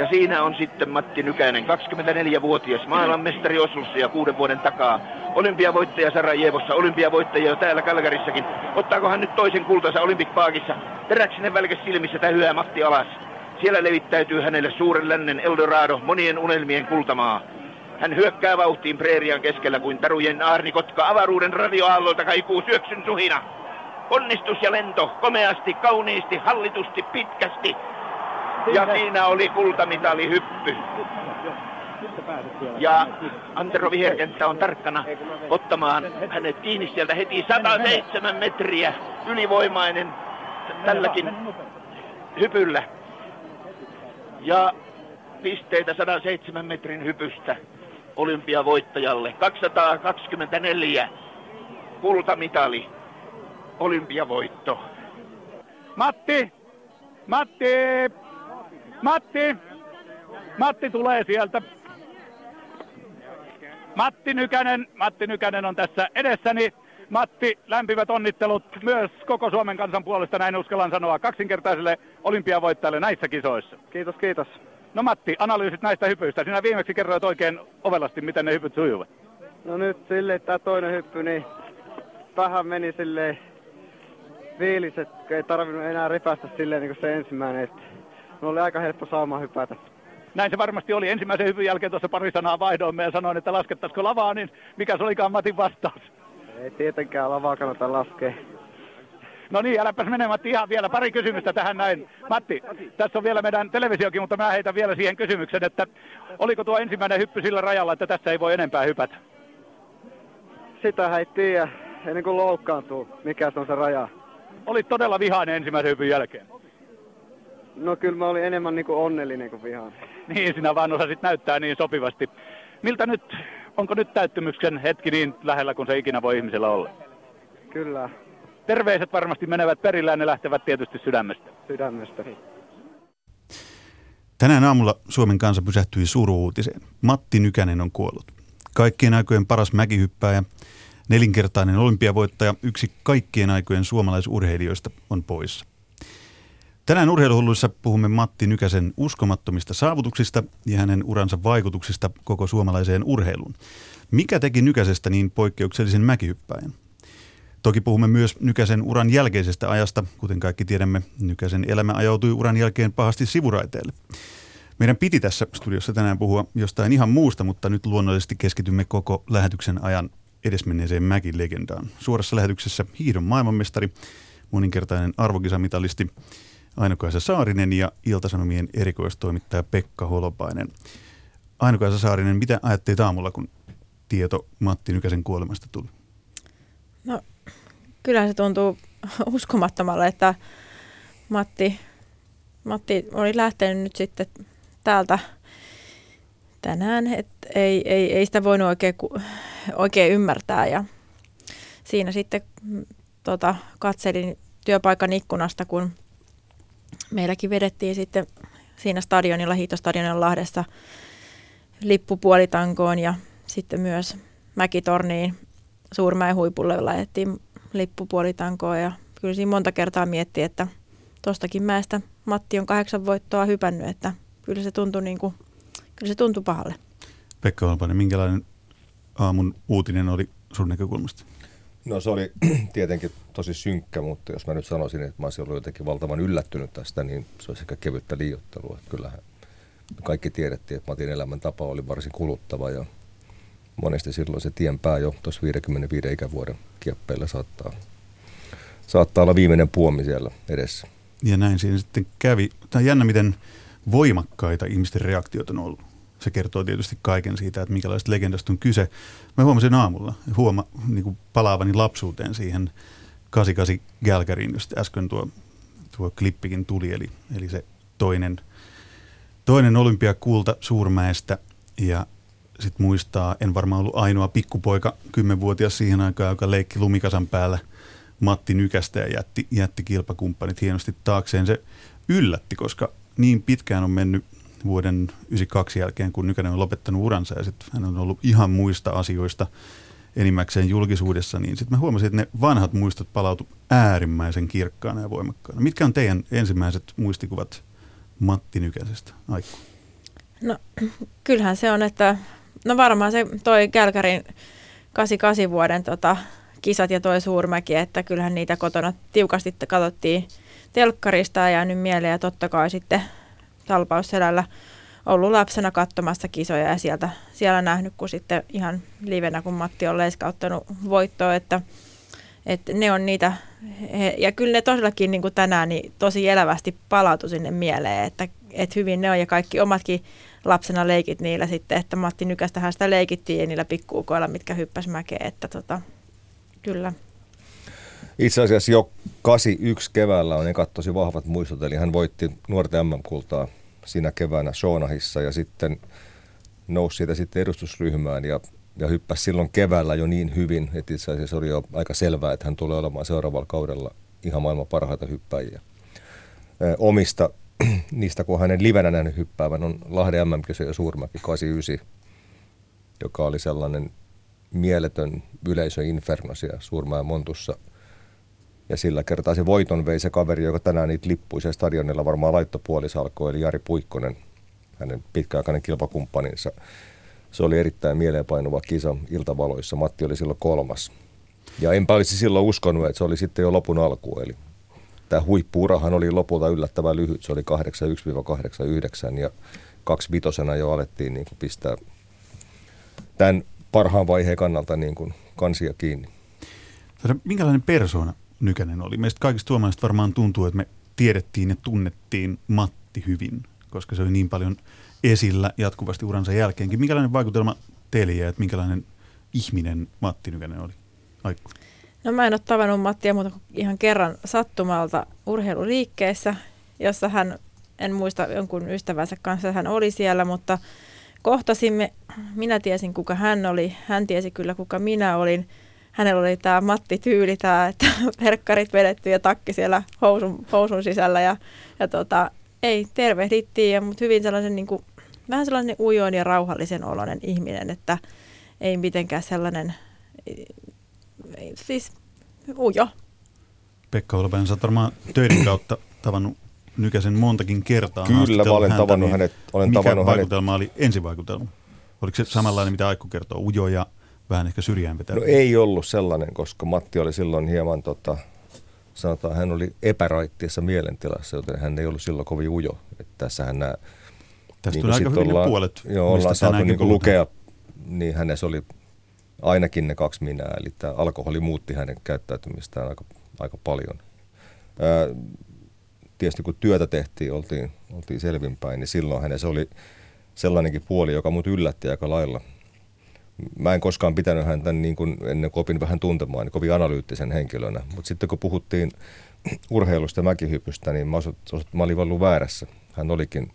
Ja siinä on sitten Matti Nykänen, 24-vuotias maailmanmestari Oslossa ja kuuden vuoden takaa. Olympiavoittaja Sarajevossa, olympiavoittaja jo täällä Kalgarissakin. Ottaako hän nyt toisen kultansa Olympic Parkissa? Teräksinen välkäs silmissä tähyää Matti alas. Siellä levittäytyy hänelle suuren lännen Eldorado, monien unelmien kultamaa. Hän hyökkää vauhtiin preerian keskellä kuin tarujen aarnikotka avaruuden radioaallolta kaikuu syöksyn suhina. Onnistus ja lento, komeasti, kauniisti, hallitusti, pitkästi. Ja siinä oli kultamitali hyppy. Ja Antero Viherkenttä on tarkkana ottamaan hänet kiinni sieltä heti 107 metriä. Ylivoimainen tälläkin hypyllä. Ja pisteitä 107 metrin hypystä olympiavoittajalle. 224 kultamitali, olympiavoitto. Matti! Matti! Matti! Matti tulee sieltä. Matti Nykänen, Matti Nykänen on tässä edessäni. Matti, lämpimät onnittelut myös koko Suomen kansan puolesta, näin uskallan sanoa, kaksinkertaiselle olympiavoittajalle näissä kisoissa. Kiitos, kiitos. No Matti, analyysit näistä hypyistä. Sinä viimeksi kerroit oikein ovelasti, miten ne hypyt sujuvat. No nyt silleen, tämä toinen hyppy, niin vähän meni silleen fiilis, että ei tarvinnut enää repästä silleen niin kuin se ensimmäinen. Että no oli aika helppo sauma hypätä. Näin se varmasti oli. Ensimmäisen hypyn jälkeen tuossa pari sanaa vaihdoimme ja sanoin, että laskettaisiko lavaa, niin mikä se olikaan Matin vastaus? Ei tietenkään lavaa kannata laskea. No niin, äläpäs mene Matti ihan vielä pari kysymystä tähän näin. Matti, tässä on vielä meidän televisiokin, mutta mä heitän vielä siihen kysymyksen, että oliko tuo ensimmäinen hyppy sillä rajalla, että tässä ei voi enempää hypätä? Sitä ei tiedä ennen kuin loukkaantuu, mikä se on se raja. Olit todella vihainen ensimmäisen hypyn jälkeen. No kyllä mä olin enemmän niin kuin onnellinen kuin vihainen. Niin, sinä vaan osasit näyttää niin sopivasti. Miltä nyt, onko nyt täyttymyksen hetki niin lähellä kuin se ikinä voi ihmisellä olla? Kyllä, Terveiset varmasti menevät perille ja ne lähtevät tietysti sydämestä. sydämestä. Tänään aamulla Suomen kansa pysähtyi suruuutiseen. Matti Nykänen on kuollut. Kaikkien aikojen paras mäkihyppääjä, nelinkertainen olympiavoittaja, yksi kaikkien aikojen suomalaisurheilijoista on poissa. Tänään urheiluhulluissa puhumme Matti Nykäsen uskomattomista saavutuksista ja hänen uransa vaikutuksista koko suomalaiseen urheiluun. Mikä teki Nykäsestä niin poikkeuksellisen mäkihyppäjän? Toki puhumme myös Nykäsen uran jälkeisestä ajasta. Kuten kaikki tiedämme, Nykäsen elämä ajautui uran jälkeen pahasti sivuraiteelle. Meidän piti tässä studiossa tänään puhua jostain ihan muusta, mutta nyt luonnollisesti keskitymme koko lähetyksen ajan edesmenneeseen Mäki-legendaan. Suorassa lähetyksessä hiidon maailmanmestari, moninkertainen arvokisamitalisti Aino-Kaisa Saarinen ja Iltasanomien erikoistoimittaja Pekka Holopainen. Aino-Kaisa Saarinen, mitä ajattelit aamulla, kun tieto Matti Nykäsen kuolemasta tuli? No, kyllä se tuntuu uskomattomalle, että Matti, Matti oli lähtenyt nyt sitten täältä tänään, että ei, ei, ei sitä voinut oikein, oikein ymmärtää ja siinä sitten mm, tota, katselin työpaikan ikkunasta, kun meilläkin vedettiin sitten siinä stadionilla, Hiitostadionilla Lahdessa lippupuolitankoon ja sitten myös Mäkitorniin Suurmäen huipulle laitettiin lippupuolitankoon ja kyllä siinä monta kertaa mietti, että tostakin mäestä Matti on kahdeksan voittoa hypännyt, että kyllä se tuntui, niin kuin, kyllä se tuntui pahalle. Pekka Holopainen, minkälainen aamun uutinen oli sun näkökulmasta? No se oli tietenkin tosi synkkä, mutta jos mä nyt sanoisin, että mä olisin ollut jotenkin valtavan yllättynyt tästä, niin se olisi ehkä kevyttä liiottelua. Että kyllähän kaikki tiedettiin, että Matin elämäntapa oli varsin kuluttava ja monesti silloin se tien pää jo tuossa 55 ikävuoden kieppeillä saattaa, saattaa olla viimeinen puomi siellä edessä. Ja näin siinä sitten kävi. Tämä on jännä, miten voimakkaita ihmisten reaktiot on ollut. Se kertoo tietysti kaiken siitä, että minkälaista legendasta on kyse. Mä huomasin aamulla, huoma, niin kuin palaavani lapsuuteen siihen 88 Gälkäriin, josta äsken tuo, tuo klippikin tuli, eli, eli se toinen, toinen olympiakulta Suurmäestä. Ja sitten muistaa, en varmaan ollut ainoa pikkupoika, kymmenvuotias siihen aikaan, joka leikki lumikasan päällä Matti Nykästä ja jätti, jätti kilpakumppanit hienosti taakseen. Se yllätti, koska niin pitkään on mennyt vuoden 92 jälkeen, kun Nykänen on lopettanut uransa ja sitten hän on ollut ihan muista asioista enimmäkseen julkisuudessa, niin sitten mä huomasin, että ne vanhat muistot palautu äärimmäisen kirkkaana ja voimakkaana. Mitkä on teidän ensimmäiset muistikuvat Matti Nykäsestä? Aikku. No kyllähän se on, että no varmaan se toi Kälkärin 88 vuoden tota, kisat ja toi Suurmäki, että kyllähän niitä kotona tiukasti katsottiin telkkarista ja jäänyt mieleen ja totta kai sitten Talpausselällä ollut lapsena katsomassa kisoja ja sieltä, siellä nähnyt, kun sitten ihan livenä, kun Matti on leiskauttanut voittoa, että, että ne on niitä, he, ja kyllä ne todellakin niin kuin tänään niin tosi elävästi palautu sinne mieleen, että, että hyvin ne on ja kaikki omatkin lapsena leikit niillä sitten, että Matti Nykästähän sitä leikittiin ja niillä pikkuukoilla, mitkä hyppäs mäkeen, että tota, kyllä. Itse asiassa jo 81 keväällä on ekat tosi vahvat muistot, eli hän voitti nuorten MM-kultaa siinä keväänä Shonahissa ja sitten nousi siitä sitten edustusryhmään ja, ja hyppäsi silloin keväällä jo niin hyvin, että itse asiassa oli jo aika selvää, että hän tulee olemaan seuraavalla kaudella ihan maailman parhaita hyppäjiä. omista niistä, kun hänen livenä nähnyt hyppäävän, on Lahden mm ja Suurmäki 89, joka oli sellainen mieletön yleisöinferno siellä Suurmäen Montussa. Ja sillä kertaa se voiton vei se kaveri, joka tänään niitä lippuisia stadionilla varmaan laittopuolisalkoi, eli Jari Puikkonen, hänen pitkäaikainen kilpakumppaninsa. Se oli erittäin mieleenpainuva kisa iltavaloissa. Matti oli silloin kolmas. Ja enpä olisi silloin uskonut, että se oli sitten jo lopun alku. Eli tämä huippuurahan oli lopulta yllättävän lyhyt. Se oli 81-89 ja kaksi vitosena jo alettiin niin kuin pistää tämän parhaan vaiheen kannalta niin kuin kansia kiinni. Minkälainen persoona Nykänen oli? Meistä kaikista suomalaisista varmaan tuntuu, että me tiedettiin ja tunnettiin Matti hyvin, koska se oli niin paljon esillä jatkuvasti uransa jälkeenkin. Minkälainen vaikutelma teille jäi, että minkälainen ihminen Matti Nykänen oli? Aikku. No mä en ole tavannut Mattia muuta kuin ihan kerran sattumalta urheiluliikkeessä, jossa hän, en muista jonkun ystävänsä kanssa, hän oli siellä, mutta kohtasimme, minä tiesin kuka hän oli, hän tiesi kyllä kuka minä olin. Hänellä oli tämä Matti-tyyli, tämä, että verkkarit vedetty ja takki siellä housun, housun sisällä ja, ja tota, ei, tervehdittiin, ja, mutta hyvin sellaisen niin kuin, vähän sellainen ujoin ja rauhallisen oloinen ihminen, että ei mitenkään sellainen siis ujo. Pekka Olpäinen, sä varmaan töiden kautta tavannut Nykäsen montakin kertaa. Kyllä, mä olen häntä, tavannut niin hänet. Olen mikä tavannut vaikutelma hänet. oli ensivaikutelma? Oliko se samanlainen, mitä Aikku kertoo, ujo ja vähän ehkä syrjään No ei ollut sellainen, koska Matti oli silloin hieman, tota, sanotaan, hän oli epäraittiessa mielentilassa, joten hän ei ollut silloin kovin ujo. Että tässähän nämä, Tästä niin tuli aika hyvin ollaan, puolet, joo, ollaan saatu niin lukea, niin hänessä oli ainakin ne kaksi minää, eli tämä alkoholi muutti hänen käyttäytymistään aika, aika paljon. Ää, tietysti kun työtä tehtiin, oltiin, oltiin selvinpäin, niin silloin hänessä oli sellainenkin puoli, joka mut yllätti aika lailla. Mä en koskaan pitänyt häntä niin kuin ennen kuin opin vähän tuntemaan, niin kovin analyyttisen henkilönä. Mutta sitten kun puhuttiin urheilusta ja mäkihypystä, niin mä, osut, osut, mä olin ollut väärässä. Hän olikin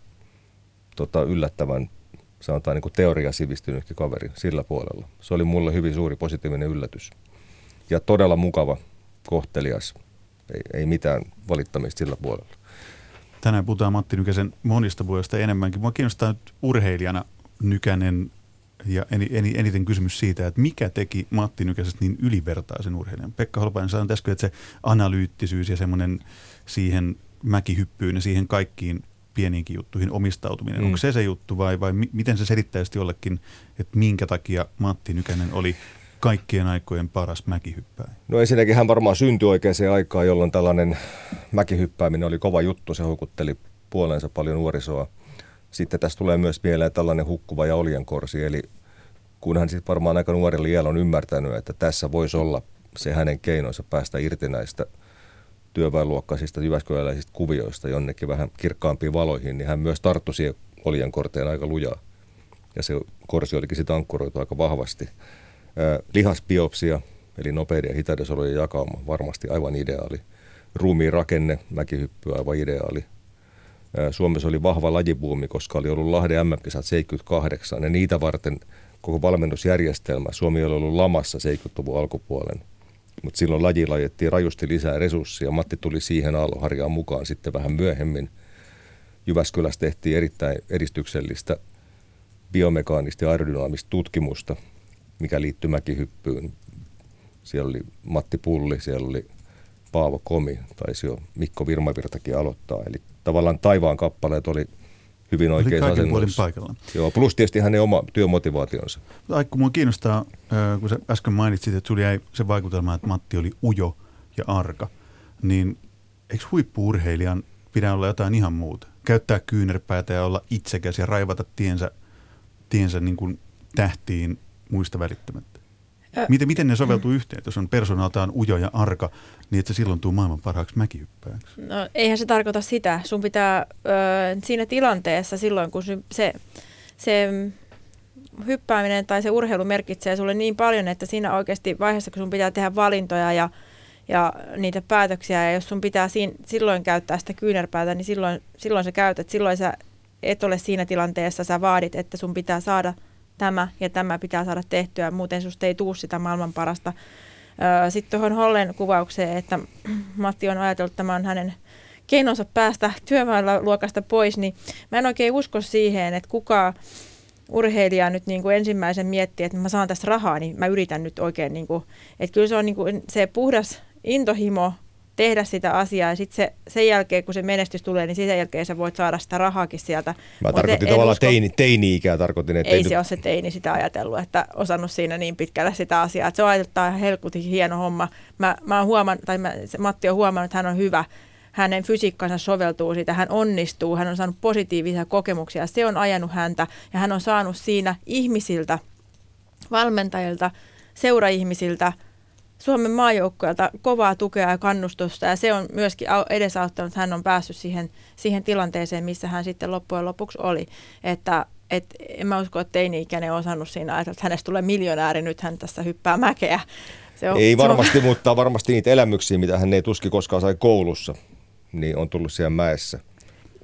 tota, yllättävän sanotaan niin kuin teoria sivistynytkin kaveri sillä puolella. Se oli mulle hyvin suuri positiivinen yllätys. Ja todella mukava, kohtelias. Ei, ei mitään valittamista sillä puolella. Tänään puhutaan Matti Nykäsen monista vuodesta enemmänkin. Mua kiinnostaa nyt urheilijana Nykänen ja eniten kysymys siitä, että mikä teki Matti Nykäsestä niin ylivertaisen urheilijan. Pekka Holpainen sanoi äsken, että se analyyttisyys ja semmoinen siihen mäkihyppyyn ja siihen kaikkiin pieniinkin juttuihin omistautuminen. Mm. Onko se se juttu vai, vai miten se selittäisi jollekin, että minkä takia Matti Nykänen oli kaikkien aikojen paras mäkihyppääjä? No ensinnäkin hän varmaan syntyi oikeaan aikaan, jolloin tällainen mäkihyppääminen oli kova juttu. Se houkutteli puolensa paljon nuorisoa. Sitten tässä tulee myös mieleen tällainen hukkuva ja oljenkorsi, eli kun hän sitten varmaan aika nuorella iällä on ymmärtänyt, että tässä voisi olla se hänen keinonsa päästä irti näistä – työväenluokkaisista jyväskyläläisistä kuvioista jonnekin vähän kirkkaampiin valoihin, niin hän myös tarttui siihen oljenkorteen aika lujaa. Ja se korsi olikin sitten ankkuroitu aika vahvasti. lihasbiopsia, eli nopeiden ja hitaiden solujen jakauma, varmasti aivan ideaali. Ruumiin rakenne, mäkihyppy, aivan ideaali. Suomessa oli vahva lajibuumi, koska oli ollut Lahden MM-kisat 78, ja niitä varten koko valmennusjärjestelmä. Suomi oli ollut lamassa 70-luvun alkupuolen – mutta silloin laji lajettiin rajusti lisää resursseja. Matti tuli siihen aalloharjaan mukaan sitten vähän myöhemmin. Jyväskylässä tehtiin erittäin edistyksellistä biomekaanista ja aerodynaamista tutkimusta, mikä liittyy mäkihyppyyn. Siellä oli Matti Pulli, siellä oli Paavo Komi, taisi jo Mikko Virmavirtakin aloittaa. Eli tavallaan taivaan kappaleet oli hyvin oikein asennoissa. paikalla. Joo, plus tietysti hänen oma työmotivaationsa. Aikku, mua kiinnostaa, kun sä äsken mainitsit, että sulla jäi se vaikutelma, että Matti oli ujo ja arka, niin eikö huippuurheilijan pidä olla jotain ihan muuta? Käyttää kyynärpäätä ja olla itsekäs ja raivata tiensä, tiensä niin kuin tähtiin muista välittämättä. Miten, miten ne soveltuu yhteen, jos on persoonaltaan ujo ja arka, niin että se silloin tuu maailman parhaaksi mäkihyppääjäksi? No eihän se tarkoita sitä. Sun pitää ö, siinä tilanteessa silloin, kun se, se hyppääminen tai se urheilu merkitsee sulle niin paljon, että siinä oikeasti vaiheessa, kun sun pitää tehdä valintoja ja, ja niitä päätöksiä, ja jos sun pitää siinä, silloin käyttää sitä kyynärpäätä, niin silloin, silloin sä käytät. Silloin sä et ole siinä tilanteessa, sä vaadit, että sun pitää saada tämä ja tämä pitää saada tehtyä, muuten susta ei tuu sitä maailman parasta. Sitten tuohon Hollen kuvaukseen, että Matti on ajatellut, että tämä on hänen keinonsa päästä luokasta pois, niin mä en oikein usko siihen, että kuka urheilija nyt niin kuin ensimmäisen miettii, että mä saan tästä rahaa, niin mä yritän nyt oikein, niin kuin, että kyllä se on niin kuin se puhdas intohimo tehdä sitä asiaa ja sitten se, sen jälkeen, kun se menestys tulee, niin sen jälkeen sä voit saada sitä rahaakin sieltä. Mä Mut tarkoitin tavallaan usko, teini, teini-ikää. Tarkoitin, että ei, ei se nyt... ole se teini sitä ajatellut, että osannut siinä niin pitkälle sitä asiaa. Että se on ajatellut, että helkutin hieno homma. Mä, mä oon huomannut, tai mä, Matti on huomannut, että hän on hyvä hänen fysiikkansa soveltuu siitä, hän onnistuu, hän on saanut positiivisia kokemuksia, se on ajanut häntä ja hän on saanut siinä ihmisiltä, valmentajilta, seuraihmisiltä – Suomen maajoukkueelta kovaa tukea ja kannustusta ja se on myöskin edesauttanut, että hän on päässyt siihen, siihen tilanteeseen, missä hän sitten loppujen lopuksi oli. Että et en mä usko, että teini-ikäinen on osannut siinä ajatella, että hänestä tulee miljonääri, nyt hän tässä hyppää mäkeä. Se on, ei varmasti, on... mutta varmasti niitä elämyksiä, mitä hän ei tuski koskaan sai koulussa, niin on tullut siellä mäessä.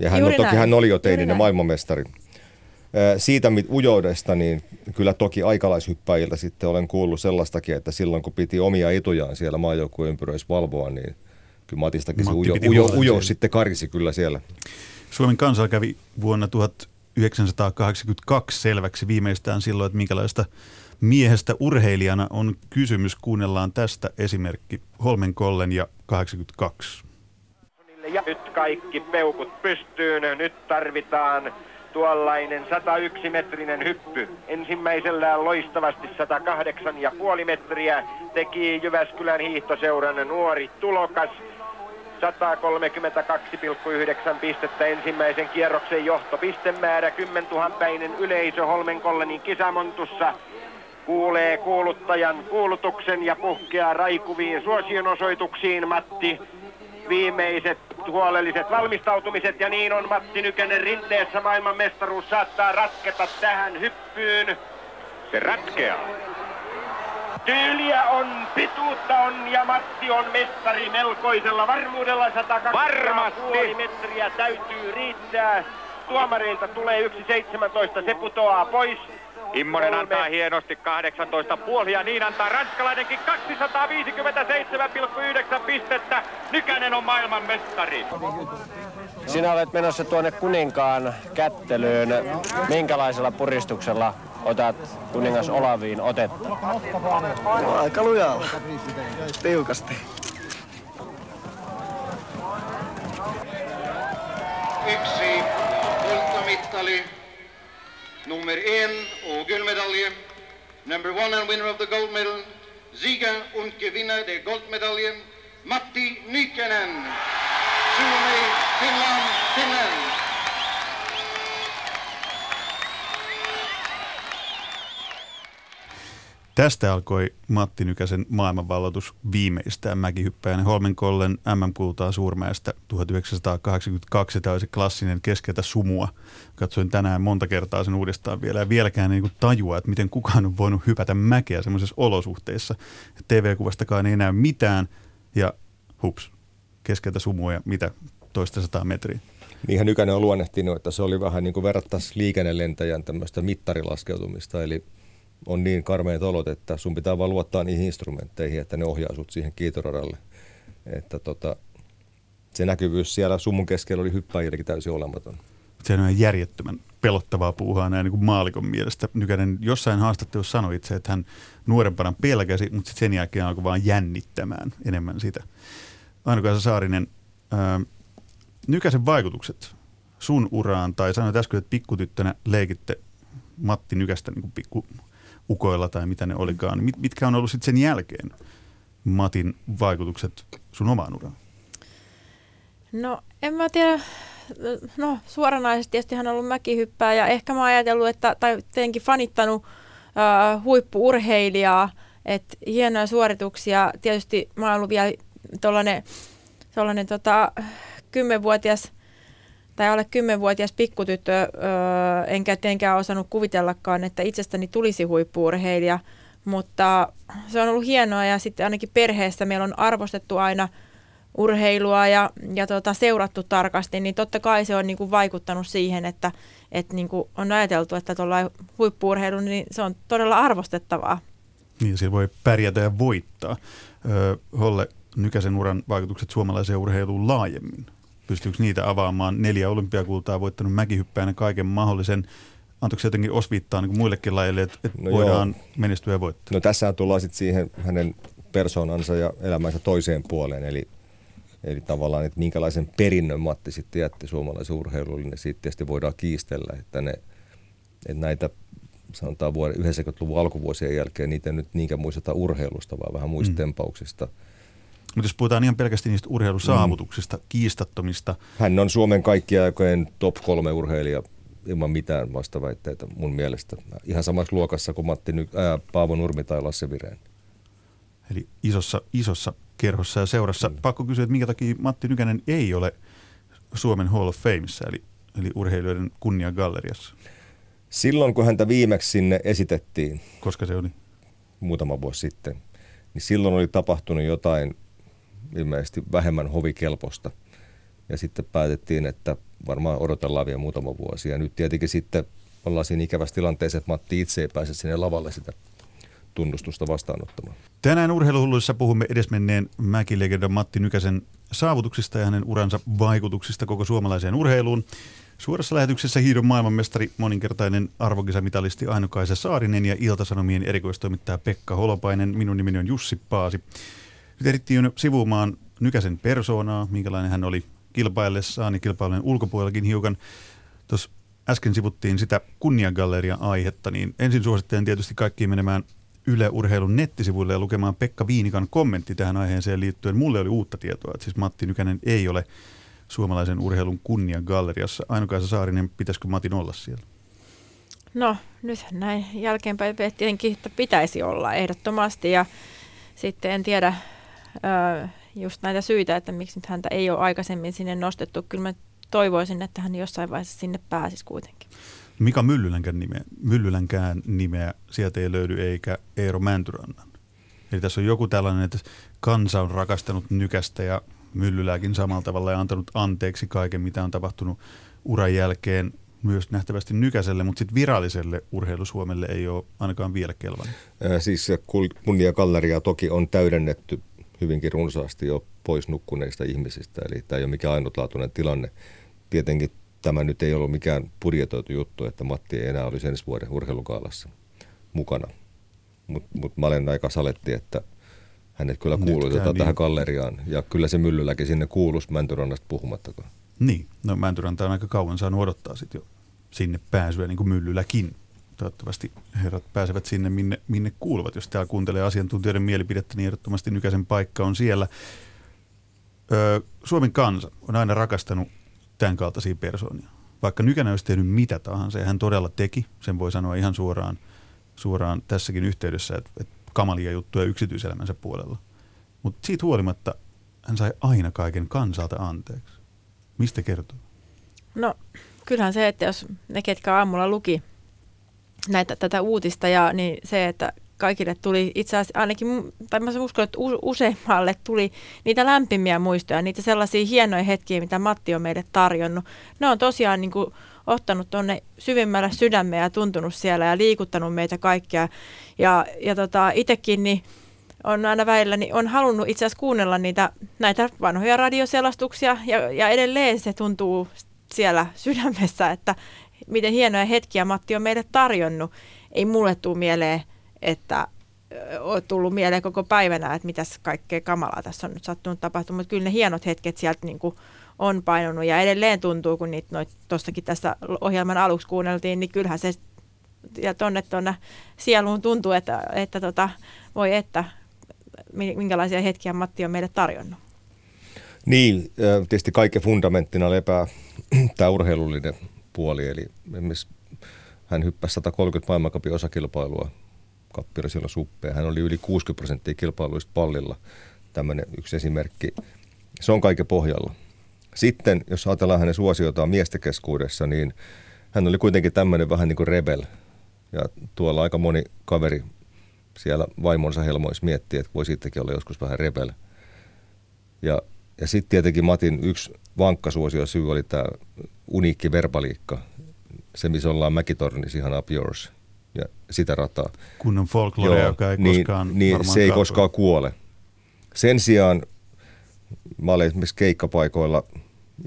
Ja hän on, toki näin. hän oli jo teininen maailmanmestari siitä ujoudesta, niin kyllä toki aikalaishyppäjiltä sitten olen kuullut sellaistakin, että silloin kun piti omia etujaan siellä maajoukkueympyröissä valvoa, niin kyllä Matistakin Matti se ujo, ujo, ujo sitten karisi kyllä siellä. Suomen kansa kävi vuonna 1982 selväksi viimeistään silloin, että minkälaista miehestä urheilijana on kysymys. Kuunnellaan tästä esimerkki Holmenkollen ja 82. Ja nyt kaikki peukut pystyyn. Nyt tarvitaan tuollainen 101 metrinen hyppy. Ensimmäisellään loistavasti 108,5 metriä teki Jyväskylän hiihtoseuran nuori tulokas. 132,9 pistettä ensimmäisen kierroksen johtopistemäärä, 10 000 päinen yleisö Holmenkollenin kisamontussa kuulee kuuluttajan kuulutuksen ja puhkeaa raikuviin suosionosoituksiin Matti viimeiset huolelliset valmistautumiset ja niin on Matti Nykänen rinteessä maailmanmestaruus saattaa ratketa tähän hyppyyn. Se ratkeaa. Tyyliä on, pituutta on ja Matti on mestari melkoisella varmuudella 102 metriä täytyy riittää. Tuomareilta tulee 1.17, se putoaa pois. Immonen antaa hienosti 18,5 ja niin antaa ranskalainenkin 257,9 pistettä. Nykänen on maailmanmestari. Sinä olet menossa tuonne kuninkaan kättelyyn. Minkälaisella puristuksella otat kuningas Olaviin otetta? No, aika lujalla. Tiukasti. Yksi kultamittali nummer en och guldmedaljen. Number one and winner of the gold medal, Sieger und Gewinner der Goldmedaillen, Matti Nykänen. Suomi, Finland, Finland. Tästä alkoi Matti Nykäsen maailmanvalloitus viimeistään mäkihyppäjän Holmenkollen MM-kultaa Suurmäestä 1982. Tämä se klassinen keskeltä sumua. Katsoin tänään monta kertaa sen uudestaan vielä ja vieläkään ei niin tajua, että miten kukaan on voinut hypätä mäkeä semmoisessa olosuhteissa. TV-kuvastakaan ei näy mitään ja hups, keskeltä sumua ja mitä toista sataa metriä. Niinhän Nykänen on luonnehtinut, että se oli vähän niin kuin verrattaisiin liikennelentäjän tämmöistä mittarilaskeutumista, eli on niin karmeet olot, että sun pitää vaan luottaa niihin instrumentteihin, että ne ohjaa sut siihen kiitoradalle. Että tota, se näkyvyys siellä summun keskellä oli hyppäjillekin täysin olematon. Se on järjettömän pelottavaa puuhaa näin niin kuin maalikon mielestä. Nykänen jossain haastattelussa sanoi itse, että hän nuorempana pelkäsi, mutta sitten sen jälkeen alkoi vaan jännittämään enemmän sitä. aino Saarinen, ää, Nykäsen vaikutukset sun uraan, tai sanoit äsken, että pikkutyttönä leikitte Matti Nykästä niin kuin pikku ukoilla tai mitä ne olikaan. Mit, mitkä on ollut sitten sen jälkeen Matin vaikutukset sun omaan uraan? No en mä tiedä, no suoranaisesti tietysti hän on ollut mäkihyppää ja ehkä mä oon ajatellut, että, tai tietenkin fanittanut uh, huippuurheilijaa, että hienoja suorituksia. Tietysti mä oon ollut vielä tuollainen tota, kymmenvuotias tai alle kymmenvuotias pikkutyttö, enkä tietenkään osannut kuvitellakaan, että itsestäni tulisi huippuurheilija, mutta se on ollut hienoa ja sitten ainakin perheessä meillä on arvostettu aina urheilua ja, ja tota, seurattu tarkasti, niin totta kai se on niin kuin vaikuttanut siihen, että, että niin kuin on ajateltu, että tuolla huippuurheilu, niin se on todella arvostettavaa. Niin, siellä voi pärjätä ja voittaa. Öö, Holle, Nykäsen uran vaikutukset suomalaiseen urheiluun laajemmin? Pystyykö niitä avaamaan? Neljä olympiakultaa voittanut mäkihyppäjänä kaiken mahdollisen. Antoiko se jotenkin osviittaa niin muillekin lajeille, että, että no voidaan joo. menestyä ja voittaa? No tässä tullaan sitten siihen hänen persoonansa ja elämänsä toiseen puoleen, eli Eli tavallaan, että minkälaisen perinnön Matti sitten jätti suomalaisen urheilulle, niin siitä tietysti voidaan kiistellä, että, ne, että näitä sanotaan vuoden 90-luvun alkuvuosien jälkeen niitä nyt niinkään muisteta urheilusta, vaan vähän muista mm. tempauksista. Mutta jos puhutaan ihan pelkästään niistä urheilusaavutuksista, mm. kiistattomista. Hän on Suomen kaikkien aikojen top kolme urheilija ilman mitään vastaväitteitä mun mielestä. Ihan samassa luokassa kuin Matti Ny- ää, Paavo Nurmi tai Lasse Vireen. Eli isossa, isossa kerhossa ja seurassa. Mm. Pakko kysyä, että minkä takia Matti Nykänen ei ole Suomen Hall of Fameissa, eli, eli urheilijoiden kunniagalleriassa? Silloin, kun häntä viimeksi sinne esitettiin. Koska se oli? Muutama vuosi sitten. Niin silloin oli tapahtunut jotain ilmeisesti vähemmän hovikelposta. Ja sitten päätettiin, että varmaan odotellaan vielä muutama vuosi. Ja nyt tietenkin sitten ollaan siinä ikävässä tilanteessa, että Matti itse ei pääse sinne lavalle sitä tunnustusta vastaanottamaan. Tänään urheiluhulluissa puhumme edesmenneen mäkilegendan Matti Nykäsen saavutuksista ja hänen uransa vaikutuksista koko suomalaiseen urheiluun. Suorassa lähetyksessä hiidon maailmanmestari, moninkertainen arvokisamitalisti Aino-Kaisa Saarinen ja Iltasanomien erikoistoimittaja Pekka Holopainen. Minun nimeni on Jussi Paasi. Nyt ehdittiin jo sivuumaan Nykäsen persoonaa, minkälainen hän oli kilpaillessaan ja kilpailujen ulkopuolellakin hiukan. Tuossa äsken sivuttiin sitä kunniagallerian aihetta, niin ensin suosittelen tietysti kaikkiin menemään Yle Urheilun nettisivuille ja lukemaan Pekka Viinikan kommentti tähän aiheeseen liittyen. Mulle oli uutta tietoa, että siis Matti Nykänen ei ole suomalaisen urheilun kunniagalleriassa. Ainokaisa Saarinen, pitäisikö Matin olla siellä? No, nyt näin jälkeenpäin tietenkin, että pitäisi olla ehdottomasti ja sitten en tiedä just näitä syitä, että miksi nyt häntä ei ole aikaisemmin sinne nostettu. Kyllä mä toivoisin, että hän jossain vaiheessa sinne pääsisi kuitenkin. Mika Myllylänkään nimeä, Myllylänkään nimeä sieltä ei löydy eikä Eero Mäntyrannan. Eli tässä on joku tällainen, että kansa on rakastanut nykästä ja Myllylääkin samalla tavalla ja antanut anteeksi kaiken, mitä on tapahtunut uran jälkeen myös nähtävästi Nykäselle, mutta sitten viralliselle urheilusuomelle ei ole ainakaan vielä kelvannut. Siis kunniakalleria toki on täydennetty hyvinkin runsaasti jo pois nukkuneista ihmisistä, eli tämä ei ole mikään ainutlaatuinen tilanne. Tietenkin tämä nyt ei ollut mikään budjetoitu juttu, että Matti ei enää olisi ensi vuoden urheilukaalassa mukana. Mutta mut mä olen aika saletti, että hänet kyllä kuulutetaan niin. tähän galleriaan. Ja kyllä se Myllylläkin sinne kuuluisi Mäntyrannasta puhumattakaan. Niin, no Mäntyranta on aika kauan saanut odottaa sitten jo sinne pääsyä, niin kuin Myllyläkin. Toivottavasti herrat pääsevät sinne, minne, minne kuuluvat. Jos täällä kuuntelee asiantuntijoiden mielipidettä, niin ehdottomasti Nykäsen paikka on siellä. Öö, Suomen kansa on aina rakastanut tämän kaltaisia persoonia. Vaikka Nykänen olisi tehnyt mitä tahansa, ja hän todella teki, sen voi sanoa ihan suoraan, suoraan tässäkin yhteydessä, että, että kamalia juttuja yksityiselämänsä puolella. Mutta siitä huolimatta hän sai aina kaiken kansalta anteeksi. Mistä kertoo? No kyllähän se, että jos ne, ketkä aamulla luki näitä, tätä uutista, ja niin se, että kaikille tuli itse asiassa ainakin, tai mä uskon, että useimmalle tuli niitä lämpimiä muistoja, niitä sellaisia hienoja hetkiä, mitä Matti on meille tarjonnut. Ne on tosiaan niin kuin ottanut tuonne syvimmällä sydämeä ja tuntunut siellä ja liikuttanut meitä kaikkia. Ja, ja tota, itsekin niin on aina välillä, niin on halunnut itse asiassa kuunnella niitä, näitä vanhoja radioselastuksia ja, ja edelleen se tuntuu siellä sydämessä, että miten hienoja hetkiä Matti on meille tarjonnut. Ei mulle tule mieleen että on tullut mieleen koko päivänä, että mitäs kaikkea kamalaa tässä on nyt sattunut tapahtumaan, mutta kyllä ne hienot hetket sieltä niin kuin on painunut ja edelleen tuntuu, kun niitä tuostakin tässä ohjelman aluksi kuunneltiin, niin kyllähän se ja tonne tuonne sieluun tuntuu, että, että tota, voi että minkälaisia hetkiä Matti on meille tarjonnut. Niin, tietysti kaiken fundamenttina lepää tämä urheilullinen puoli, eli hän hyppäsi 130 maailmankapin osakilpailua kappirasilla suppea. Hän oli yli 60 prosenttia kilpailuista pallilla. Tämmöinen yksi esimerkki. Se on kaiken pohjalla. Sitten, jos ajatellaan hänen suosiotaan miesten keskuudessa, niin hän oli kuitenkin tämmöinen vähän niin kuin rebel. Ja tuolla aika moni kaveri siellä vaimonsa helmoissa miettii, että voi sittenkin olla joskus vähän rebel. Ja, ja sitten tietenkin Matin yksi vankka suosio syy oli tämä uniikki verbaliikka. Se, missä ollaan Mäkitornissa ihan up yours ja sitä rataa. Kunnon folklore, Joo, joka ei niin, koskaan niin, se ei kaatui. koskaan kuole. Sen sijaan mä olen esimerkiksi keikkapaikoilla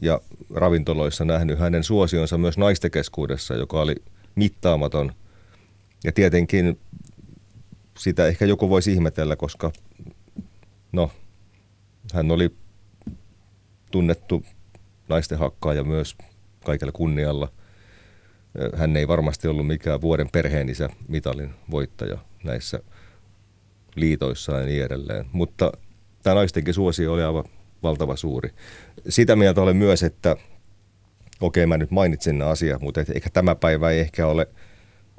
ja ravintoloissa nähnyt hänen suosionsa myös naisten keskuudessa, joka oli mittaamaton. Ja tietenkin sitä ehkä joku voisi ihmetellä, koska no, hän oli tunnettu naisten hakkaaja myös kaikella kunnialla. Hän ei varmasti ollut mikään vuoden perheenisä mitalin voittaja näissä liitoissa ja niin edelleen. Mutta tämä naistenkin suosio oli aivan valtava suuri. Sitä mieltä olen myös, että okei mä nyt mainitsin nämä asiat, mutta ehkä tämä päivä ei ehkä ole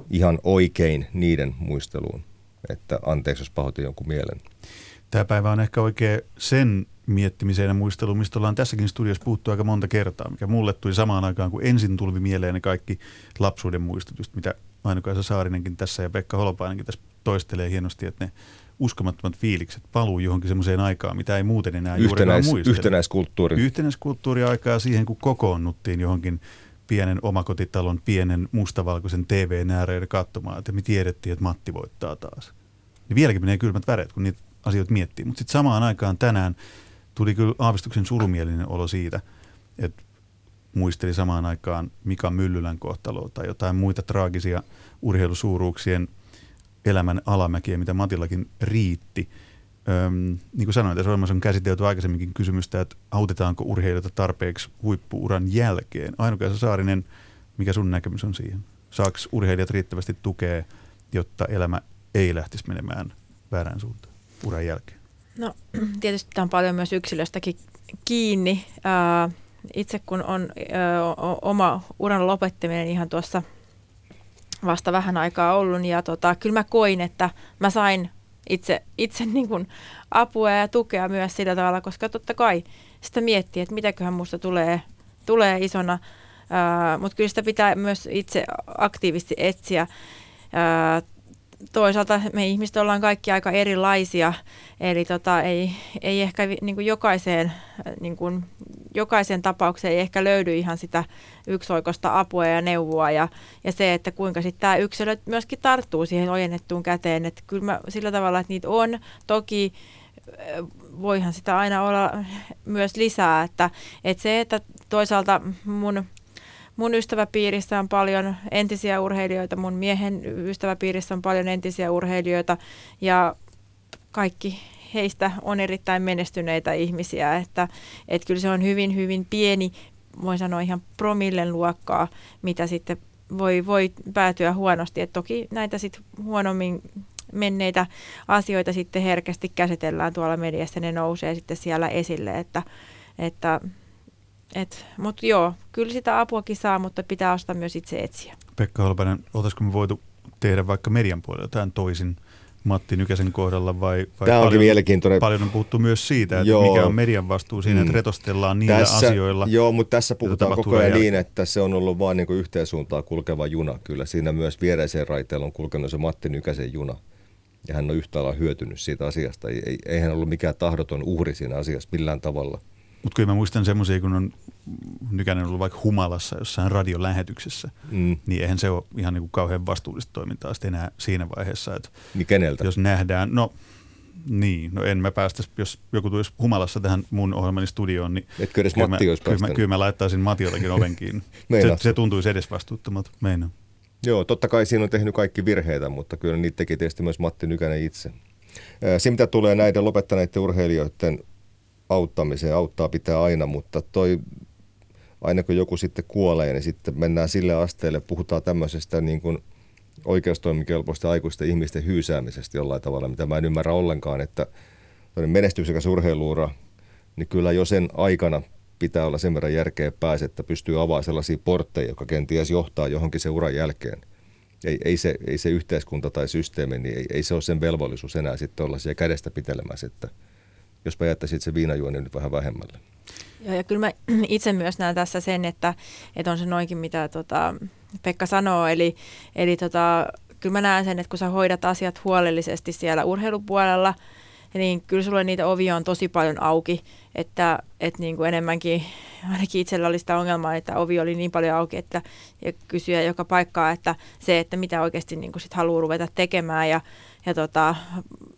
ihan oikein niiden muisteluun. Että anteeksi, jos pahoitin jonkun mielen. Tämä päivä on ehkä oikein sen miettimiseen ja muisteluun, mistä ollaan tässäkin studiossa puhuttu aika monta kertaa, mikä mulle tuli samaan aikaan, kun ensin tuli mieleen ne kaikki lapsuuden muistot, just mitä Aino-Kaisa Saarinenkin tässä ja Pekka Holopainenkin tässä toistelee hienosti, että ne uskomattomat fiilikset paluu johonkin semmoiseen aikaan, mitä ei muuten enää Yhtenäis, muistele. Yhtenäiskulttuuri. Yhtenäiskulttuuri-aikaa siihen, kun kokoonnuttiin johonkin pienen omakotitalon, pienen mustavalkoisen TV ääreen katsomaan, että me tiedettiin, että Matti voittaa taas. Niin vieläkin menee kylmät väreet, kun niitä asioita miettii. Mutta sitten samaan aikaan tänään tuli kyllä aavistuksen surumielinen olo siitä, että muisteli samaan aikaan Mika Myllylän kohtaloa tai jotain muita traagisia urheilusuuruuksien elämän alamäkiä, mitä Matillakin riitti. Öm, niin kuin sanoin, tässä ohjelmassa on käsitelty aikaisemminkin kysymystä, että autetaanko urheilijoita tarpeeksi huippuuran jälkeen. Ainokaisa Saarinen, mikä sun näkemys on siihen? Saako urheilijat riittävästi tukea, jotta elämä ei lähtisi menemään väärään suuntaan uran jälkeen? No tietysti tämä on paljon myös yksilöstäkin kiinni. itse kun on oma uran lopettaminen ihan tuossa vasta vähän aikaa ollut ja tota, kyllä mä koin, että mä sain itse, itse niin kuin apua ja tukea myös sillä tavalla, koska totta kai sitä miettii, että mitäköhän musta tulee, tulee isona, mutta kyllä sitä pitää myös itse aktiivisesti etsiä. Ää, toisaalta me ihmiset ollaan kaikki aika erilaisia, eli tota, ei, ei ehkä niin kuin jokaiseen, niin kuin, jokaiseen tapaukseen ei ehkä löydy ihan sitä yksioikoista apua ja neuvoa ja, ja se, että kuinka sitten tämä yksilö myöskin tarttuu siihen ojennettuun käteen, että kyllä mä sillä tavalla, että niitä on. Toki voihan sitä aina olla myös lisää, että, että se, että toisaalta mun mun ystäväpiirissä on paljon entisiä urheilijoita, mun miehen ystäväpiirissä on paljon entisiä urheilijoita ja kaikki heistä on erittäin menestyneitä ihmisiä, että, että kyllä se on hyvin, hyvin pieni, voi sanoa ihan promillen luokkaa, mitä sitten voi, voi päätyä huonosti. Et toki näitä sitten huonommin menneitä asioita sitten herkästi käsitellään tuolla mediassa, ne nousee sitten siellä esille, että, että mutta joo, kyllä sitä apuakin saa, mutta pitää ostaa myös itse etsiä. Pekka Holpanen, oltaisiko me voitu tehdä vaikka median puolella jotain toisin Matti Nykäsen kohdalla vai, vai Tämä paljon, mielenkiintoinen. paljon on puhuttu myös siitä, että joo. mikä on median vastuu siinä, että mm. retostellaan niillä tässä, asioilla. Joo, mutta tässä puhutaan koko ajan niin, että se on ollut vain niin yhteen suuntaan kulkeva juna. Kyllä siinä myös viereiseen raiteella on kulkenut se Matti Nykäsen juna. Ja hän on yhtä lailla hyötynyt siitä asiasta. Ei, ei hän ollut mikään tahdoton uhri siinä asiassa millään tavalla. Mutta kyllä mä muistan semmoisia, kun on nykäinen ollut vaikka humalassa jossain radiolähetyksessä, mm. niin eihän se ole ihan niin kuin kauhean vastuullista toimintaa sitten enää siinä vaiheessa. Että niin keneltä? Jos nähdään, no niin, no en mä päästä, jos joku tulisi humalassa tähän mun ohjelmani studioon, niin Etkö edes kyllä, Matti mä, kyllä, mä, kyllä mä laittaisin Matiotakin oven kiinni. se, se tuntuisi edes vastuuttomalta, meinaan. Joo, totta kai siinä on tehnyt kaikki virheitä, mutta kyllä niitä teki tietysti myös Matti Nykänen itse. Se, mitä tulee näiden lopettaneiden urheilijoiden auttamiseen. Auttaa pitää aina, mutta toi, aina kun joku sitten kuolee, niin sitten mennään sille asteelle, puhutaan tämmöisestä niin kuin oikeustoimikelpoista aikuisten ihmisten hyysäämisestä jollain tavalla, mitä mä en ymmärrä ollenkaan, että menestyksekäs urheiluura, niin kyllä jo sen aikana pitää olla sen verran järkeä pääse, että pystyy avaamaan sellaisia portteja, jotka kenties johtaa johonkin se uran jälkeen. Ei, ei, se, ei se yhteiskunta tai systeemi, niin ei, ei se ole sen velvollisuus enää sitten olla siellä kädestä pitelemässä, että jospa jättäisit se viinajuoni nyt vähän vähemmälle. Joo, ja kyllä mä itse myös näen tässä sen, että, että on se noinkin, mitä tota, Pekka sanoo, eli, eli tota, kyllä mä näen sen, että kun sä hoidat asiat huolellisesti siellä urheilupuolella – niin kyllä sulle niitä ovia on tosi paljon auki, että, että niin kuin enemmänkin, ainakin itsellä oli sitä ongelmaa, että ovi oli niin paljon auki, että ja kysyä joka paikkaa, että se, että mitä oikeasti niin kuin sit haluaa ruveta tekemään ja, ja tota,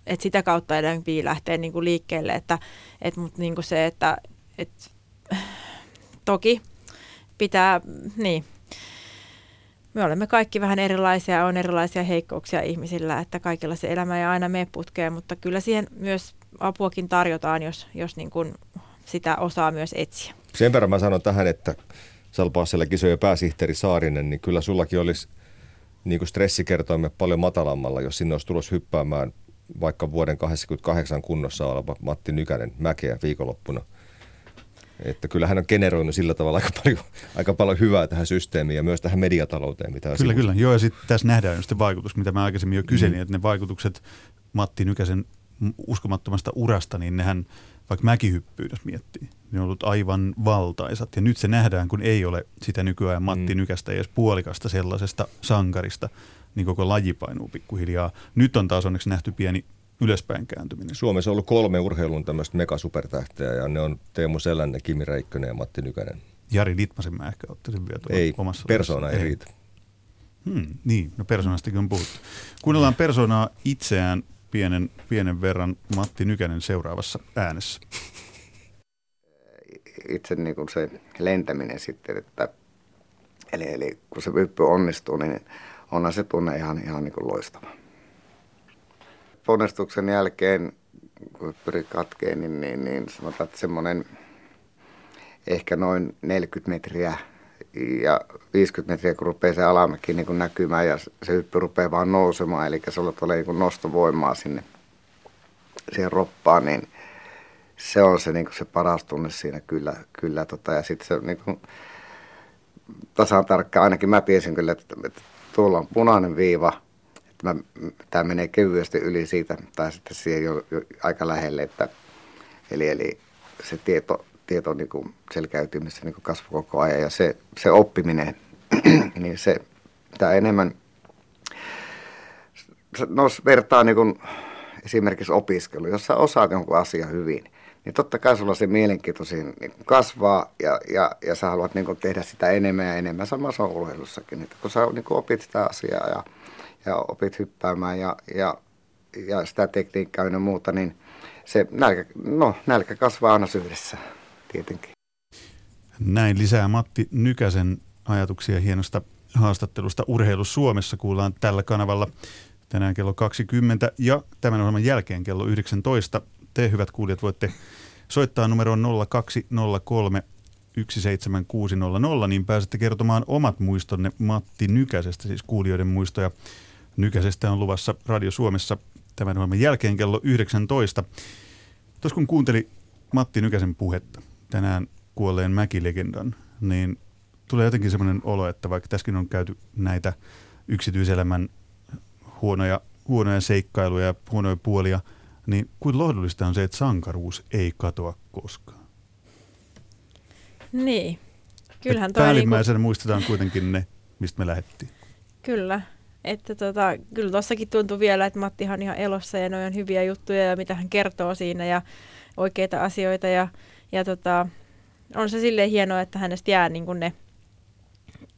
että sitä kautta enemmän lähtee niin kuin liikkeelle, että, että, mutta niin kuin se, että, että toki pitää, niin, me olemme kaikki vähän erilaisia, on erilaisia heikkouksia ihmisillä, että kaikilla se elämä ei aina mene putkeen, mutta kyllä siihen myös apuakin tarjotaan, jos, jos niin kuin sitä osaa myös etsiä. Sen verran mä sanon tähän, että Salpaasella kisoja pääsihteeri Saarinen, niin kyllä sullakin olisi niin kuin stressikertoimme paljon matalammalla, jos sinne olisi tulos hyppäämään vaikka vuoden 88 kunnossa oleva Matti Nykänen mäkeä viikonloppuna – että kyllä hän on generoinut sillä tavalla aika paljon, aika paljon hyvää tähän systeemiin ja myös tähän mediatalouteen. Mitä kyllä, kyllä. Joo, ja sitten tässä nähdään just vaikutus, mitä mä aikaisemmin jo kyselin, mm. että ne vaikutukset Matti Nykäsen uskomattomasta urasta, niin nehän vaikka mäkihyppyyn, jos miettii, ne on ollut aivan valtaisat. Ja nyt se nähdään, kun ei ole sitä nykyään Matti mm. Nykästä edes puolikasta sellaisesta sankarista, niin koko laji painuu pikkuhiljaa. Nyt on taas onneksi nähty pieni ylöspäin kääntyminen. Suomessa on ollut kolme urheilun tämmöistä megasupertähteä ja ne on Teemu Selänne, Kimi Räikkönen ja Matti Nykänen. Jari Litmasen mä ehkä ottaisin vielä Ei, omassa persona ei riitä. Hmm, niin, no persoonastakin on puhuttu. Kuunnellaan persoonaa itseään pienen, pienen verran Matti Nykänen seuraavassa äänessä. Itse niin kuin se lentäminen sitten, että eli, eli kun se vyppy onnistuu, niin onhan se tunne ihan, ihan niin kuin loistava ponnistuksen jälkeen, kun pyri katkeen, niin, niin, niin sanotaan, että semmoinen ehkä noin 40 metriä ja 50 metriä, kun rupeaa se alamäki niin näkymään ja se hyppy rupeaa vaan nousemaan, eli sulla tulee niin nostovoimaa sinne siihen roppaan, niin se on se, niin se paras tunne siinä kyllä. kyllä tota, ja sitten se niin kuin, tasan tarkkaan, ainakin mä tiesin kyllä, että, että tuolla on punainen viiva – tämä menee kevyesti yli siitä tai sitten siihen jo, jo aika lähelle, että eli, eli se tieto, tieto niin kuin selkäytymissä niin kasvaa koko ajan. Ja se, se oppiminen, niin se tämä enemmän, no vertaa niin kuin esimerkiksi opiskelu, jos sä osaat jonkun asian hyvin, niin totta kai sulla se mielenkiintoisin niin kasvaa ja, ja, ja sä haluat niin tehdä sitä enemmän ja enemmän. Samassa on urheilussakin, että kun sä niin opit sitä asiaa ja ja opit hyppäämään ja, ja, ja sitä tekniikkaa ja muuta, niin se nälkä, no, nälkä kasvaa aina syydessä tietenkin. Näin lisää Matti Nykäsen ajatuksia hienosta haastattelusta Urheilu Suomessa kuullaan tällä kanavalla tänään kello 20 ja tämän ohjelman jälkeen kello 19. Te hyvät kuulijat voitte soittaa numeroon 0203 17600, niin pääsette kertomaan omat muistonne Matti Nykäsestä, siis kuulijoiden muistoja Nykäisestä on luvassa Radio Suomessa tämän ohjelman jälkeen kello 19. Tuossa kun kuunteli Matti Nykäsen puhetta, tänään kuolleen mäkilegendan, niin tulee jotenkin semmoinen olo, että vaikka tässäkin on käyty näitä yksityiselämän huonoja, huonoja seikkailuja ja huonoja puolia, niin kuin lohdullista on se, että sankaruus ei katoa koskaan. Niin. Kyllähän toi Päällimmäisenä niinku... muistetaan kuitenkin ne, mistä me lähdettiin. Kyllä. Että tota, kyllä tuossakin tuntuu vielä, että Mattihan on ihan elossa ja ne on hyviä juttuja ja mitä hän kertoo siinä ja oikeita asioita. Ja, ja tota, on se silleen hienoa, että hänestä jää niin kuin ne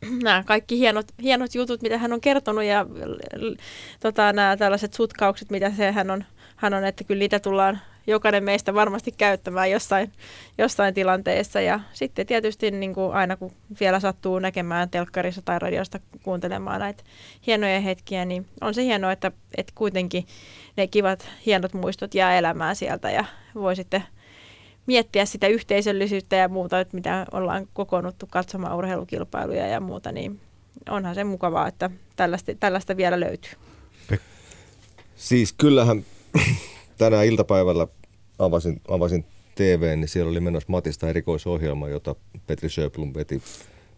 nämä kaikki hienot, hienot jutut, mitä hän on kertonut ja tota, nämä tällaiset sutkaukset, mitä se hän on, hän on, että kyllä niitä tullaan jokainen meistä varmasti käyttämään jossain, jossain tilanteessa. Ja sitten tietysti niin kuin aina kun vielä sattuu näkemään telkkarissa tai radiosta kuuntelemaan näitä hienoja hetkiä, niin on se hienoa, että, että kuitenkin ne kivat hienot muistot jää elämään sieltä ja voi sitten miettiä sitä yhteisöllisyyttä ja muuta, että mitä ollaan kokoonnuttu katsomaan urheilukilpailuja ja muuta, niin onhan se mukavaa, että tällaista, tällaista vielä löytyy. Siis kyllähän tänään iltapäivällä avasin, avasin TV, niin siellä oli menossa Matista erikoisohjelma, jota Petri Schöplum veti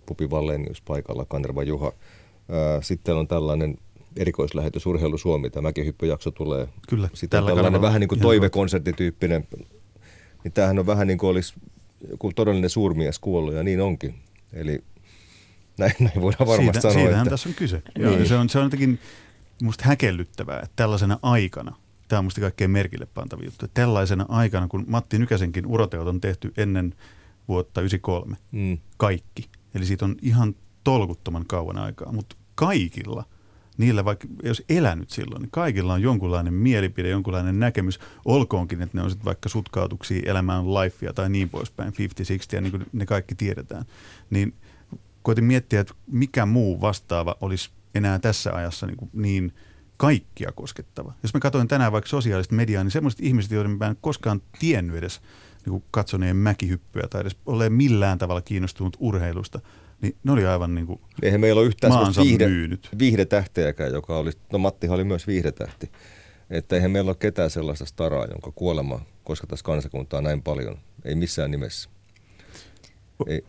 Pupi Vallenius paikalla, Kanerva Juha. Sitten on tällainen erikoislähetys Urheilu Suomi, tämä mäkihyppyjakso tulee. Kyllä, Sitten tällainen vähän niin kuin toivekonserttityyppinen, niin tämähän on vähän niin kuin olisi joku todellinen suurmies kuollut ja niin onkin. Eli näin, näin voidaan varmasti Siitä, sanoa. Siitähän että... tässä on kyse. Joo, niin. se, on, se on jotenkin musta häkellyttävää, että tällaisena aikana, tämä on musta kaikkein merkille pantava juttu, että tällaisena aikana, kun Matti Nykäsenkin uroteot on tehty ennen vuotta 93, Mm. kaikki. Eli siitä on ihan tolkuttoman kauan aikaa, mutta kaikilla, niillä vaikka jos elänyt silloin, niin kaikilla on jonkunlainen mielipide, jonkunlainen näkemys, olkoonkin, että ne on sitten vaikka sutkautuksia elämään lifea tai niin poispäin, 50-60 ja niin kuin ne kaikki tiedetään. Niin koitin miettiä, että mikä muu vastaava olisi enää tässä ajassa niin, kuin niin kaikkia koskettava. Jos mä katsoin tänään vaikka sosiaalista mediaa, niin semmoiset ihmiset, joiden mä en koskaan tiennyt edes niin kuin katsoneen mäkihyppyä tai edes ole millään tavalla kiinnostunut urheilusta, niin ne oli aivan niin kuin Eihän meillä ole yhtään viihde, myynyt. viihdetähteäkään, joka oli, no Mattihan oli myös viihdetähti. Että eihän meillä ole ketään sellaista staraa, jonka kuolema koskettaisi kansakuntaa näin paljon. Ei missään nimessä. Ei,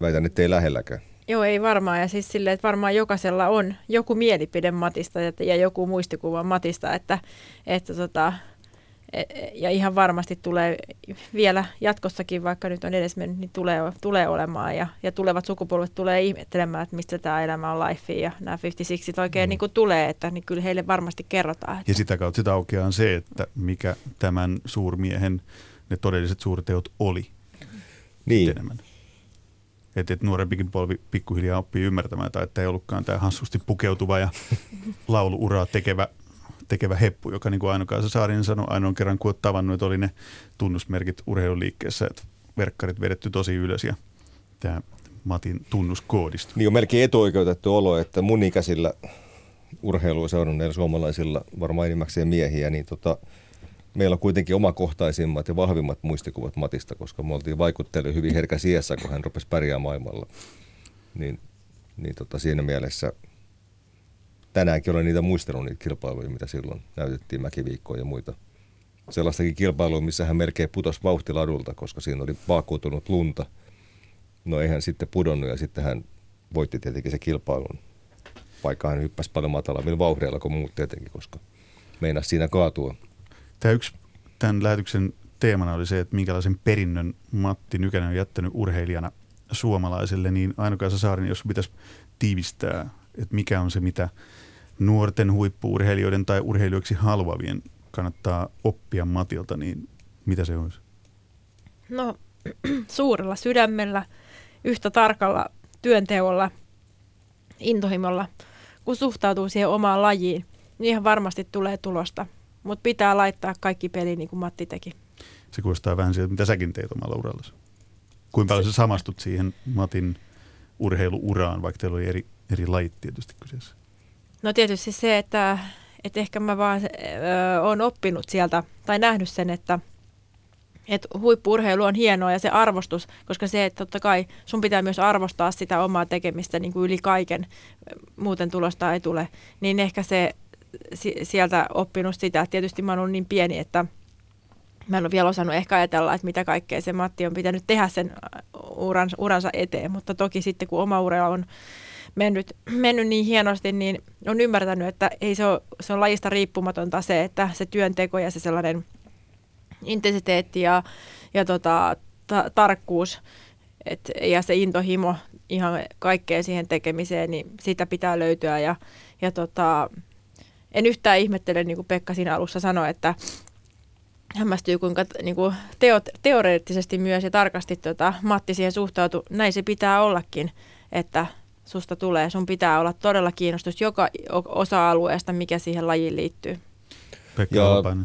väitän, että ei lähelläkään. Joo, ei varmaan. Ja siis silleen, että varmaan jokaisella on joku mielipide Matista ja, joku muistikuva Matista, että, että tota, ja ihan varmasti tulee vielä jatkossakin, vaikka nyt on edes mennyt, niin tulee, tulee olemaan. Ja, ja tulevat sukupolvet tulee ihmettelemään, että mistä tämä elämä on life ja nämä 56 oikein mm. niin kuin tulee, että niin kyllä heille varmasti kerrotaan. Että. Ja sitä kautta sitä aukeaa se, että mikä tämän suurmiehen ne todelliset suurteot oli Niin. enemmän. Että et nuorempikin polvi pikkuhiljaa oppii ymmärtämään, tai että ei ollutkaan tämä hassusti pukeutuva ja lauluuraa tekevä, tekevä heppu, joka niin kuin Aino-Kaisa Saarinen sanoi ainoan kerran, kun olet tavannut, että oli ne tunnusmerkit urheiluliikkeessä, että verkkarit vedetty tosi ylös ja tämä Matin tunnuskoodisto. Niin on melkein etuoikeutettu olo, että mun ikäisillä urheilua seuranneilla suomalaisilla, varmaan enimmäkseen miehiä, niin tota, meillä on kuitenkin omakohtaisimmat ja vahvimmat muistikuvat Matista, koska me oltiin vaikuttelu hyvin herkäs iässä, kun hän rupesi pärjää maailmalla. Niin, niin tota, siinä mielessä tänäänkin olen niitä muistellut niitä kilpailuja, mitä silloin näytettiin mäkiviikkoja ja muita. Sellaistakin kilpailua, missä hän melkein putosi vauhtiladulta, koska siinä oli vaakkuutunut lunta. No eihän sitten pudonnut ja sitten hän voitti tietenkin se kilpailun, vaikka hän hyppäsi paljon matalammilla vauhdeilla kuin muut tietenkin, koska meinasi siinä kaatua. Tämä yksi tämän lähetyksen teemana oli se, että minkälaisen perinnön Matti Nykänen on jättänyt urheilijana suomalaiselle, niin Aino-Kaisa Saarinen, jos pitäisi tiivistää, että mikä on se, mitä nuorten huippuurheilijoiden tai urheilijoiksi haluavien kannattaa oppia Matilta, niin mitä se olisi? No suurella sydämellä, yhtä tarkalla työnteolla, intohimolla, kun suhtautuu siihen omaan lajiin, niin ihan varmasti tulee tulosta. Mutta pitää laittaa kaikki peli niin kuin Matti teki. Se kuulostaa vähän siltä, mitä säkin teit omalla urallasi. Kuinka paljon sä samastut siihen Matin urheiluuraan, vaikka teillä oli eri, eri lajit tietysti kyseessä? No tietysti se, että, että ehkä mä vaan ö, oon oppinut sieltä tai nähnyt sen, että, että huippuurheilu on hienoa ja se arvostus, koska se, että totta kai sun pitää myös arvostaa sitä omaa tekemistä niin kuin yli kaiken, muuten tulosta ei tule, niin ehkä se si- sieltä oppinut sitä, tietysti mä oon niin pieni, että mä en ole vielä osannut ehkä ajatella, että mitä kaikkea se Matti on pitänyt tehdä sen uransa, uransa eteen, mutta toki sitten kun oma ura on mennyt, mennyt niin hienosti, niin on ymmärtänyt, että ei se, ole, se on lajista riippumatonta se, että se työnteko ja se sellainen intensiteetti ja, ja tota, ta- tarkkuus et, ja se intohimo ihan kaikkeen siihen tekemiseen, niin sitä pitää löytyä ja, ja tota, en yhtään ihmettele, niin kuin Pekka siinä alussa sanoi, että hämmästyy, kuinka niin kuin teot, teoreettisesti myös ja tarkasti tota, Matti siihen suhtautui. Näin se pitää ollakin, että susta tulee. Sun pitää olla todella kiinnostus joka osa-alueesta, mikä siihen lajiin liittyy. Pekka Ja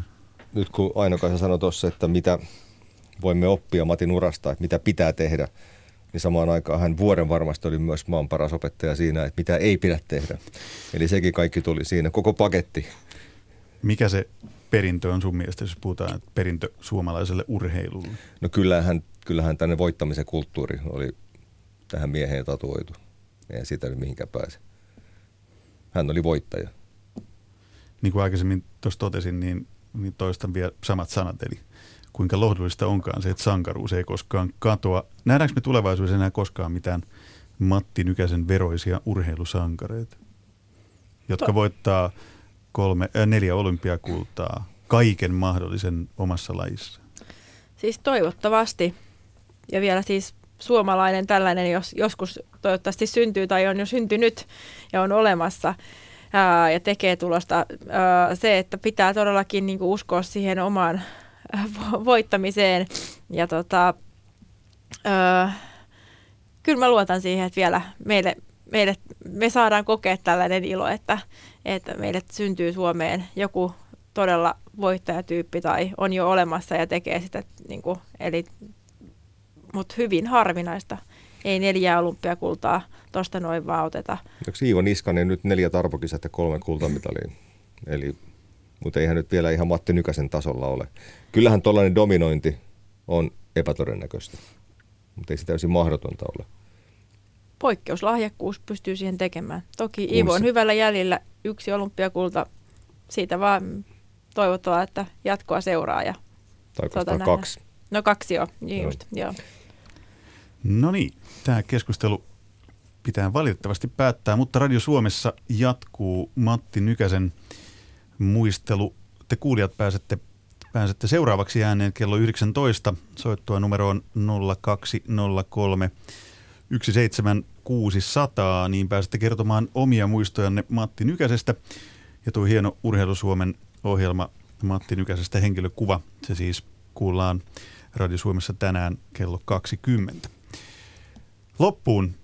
nyt kun Aino-Kaisa sanoi tuossa, että mitä voimme oppia Matin urasta, että mitä pitää tehdä, niin samaan aikaan hän vuoden varmasti oli myös maan paras opettaja siinä, että mitä ei pidä tehdä. Eli sekin kaikki tuli siinä, koko paketti. Mikä se perintö on sun mielestä, jos puhutaan että perintö suomalaiselle urheilulle? No kyllähän, kyllähän tänne voittamisen kulttuuri oli tähän mieheen tatuoitu. Ei siitä nyt mihinkään pääse. Hän oli voittaja. Niin kuin aikaisemmin tuossa totesin, niin, niin toistan vielä samat sanat, eli kuinka lohdullista onkaan se, että sankaruus ei koskaan katoa. Nähdäänkö me tulevaisuudessa enää koskaan mitään Matti Nykäsen veroisia urheilusankareita, jotka voittaa kolme, äh, neljä olympiakultaa, kaiken mahdollisen omassa lajissa? Siis toivottavasti. Ja vielä siis suomalainen tällainen, jos joskus toivottavasti syntyy tai on jo syntynyt ja on olemassa ää, ja tekee tulosta. Ää, se, että pitää todellakin niin kuin uskoa siihen omaan voittamiseen. Ja tota, ää, kyllä mä luotan siihen, että vielä meille, meille, me saadaan kokea tällainen ilo, että, että meille syntyy Suomeen joku todella voittajatyyppi tai on jo olemassa ja tekee sitä, niin kuin, eli, mutta hyvin harvinaista. Ei neljää olympiakultaa tuosta noin vaan oteta. Onko Iivo Niskanen nyt neljä tarpokisat ja kolme kultamitalia? Eli, mutta eihän nyt vielä ihan Matti Nykäsen tasolla ole. Kyllähän tuollainen dominointi on epätodennäköistä, mutta ei se täysin mahdotonta ole. Poikkeuslahjakkuus pystyy siihen tekemään. Toki Iivo on hyvällä jäljellä yksi olympiakulta. Siitä vaan toivottavaa, että jatkoa seuraa. Ja tai tuota kaksi. No kaksi niin just, joo. No niin, tämä keskustelu pitää valitettavasti päättää, mutta Radio Suomessa jatkuu Matti Nykäsen muistelu. Te kuulijat pääsette, pääsette seuraavaksi ääneen kello 19. Soittua numeroon 0203 17600, niin pääsette kertomaan omia muistojanne Matti Nykäsestä. Ja tuo hieno Urheilu Suomen ohjelma Matti Nykäsestä henkilökuva, se siis kuullaan Radio Suomessa tänään kello 20. Loppuun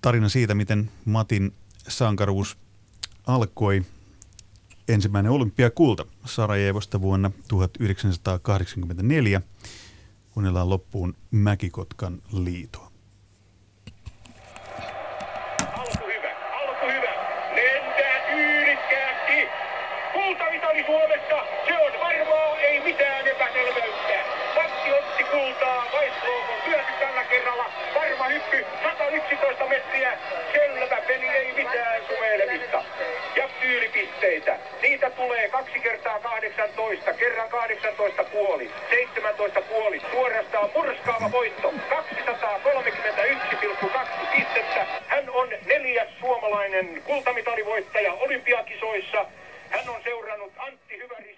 tarina siitä, miten Matin sankaruus alkoi. Ensimmäinen olympiakulta Sarajevosta vuonna 1984. Kuunnellaan loppuun Mäkikotkan liitoa. pisteitä. Niitä tulee kaksi kertaa 18, kerran 18 puoli, 17 puoli. Suorastaan murskaava voitto, 231,2 pistettä. Hän on neljäs suomalainen kultamitalivoittaja olympiakisoissa. Hän on seurannut Antti Hyväri.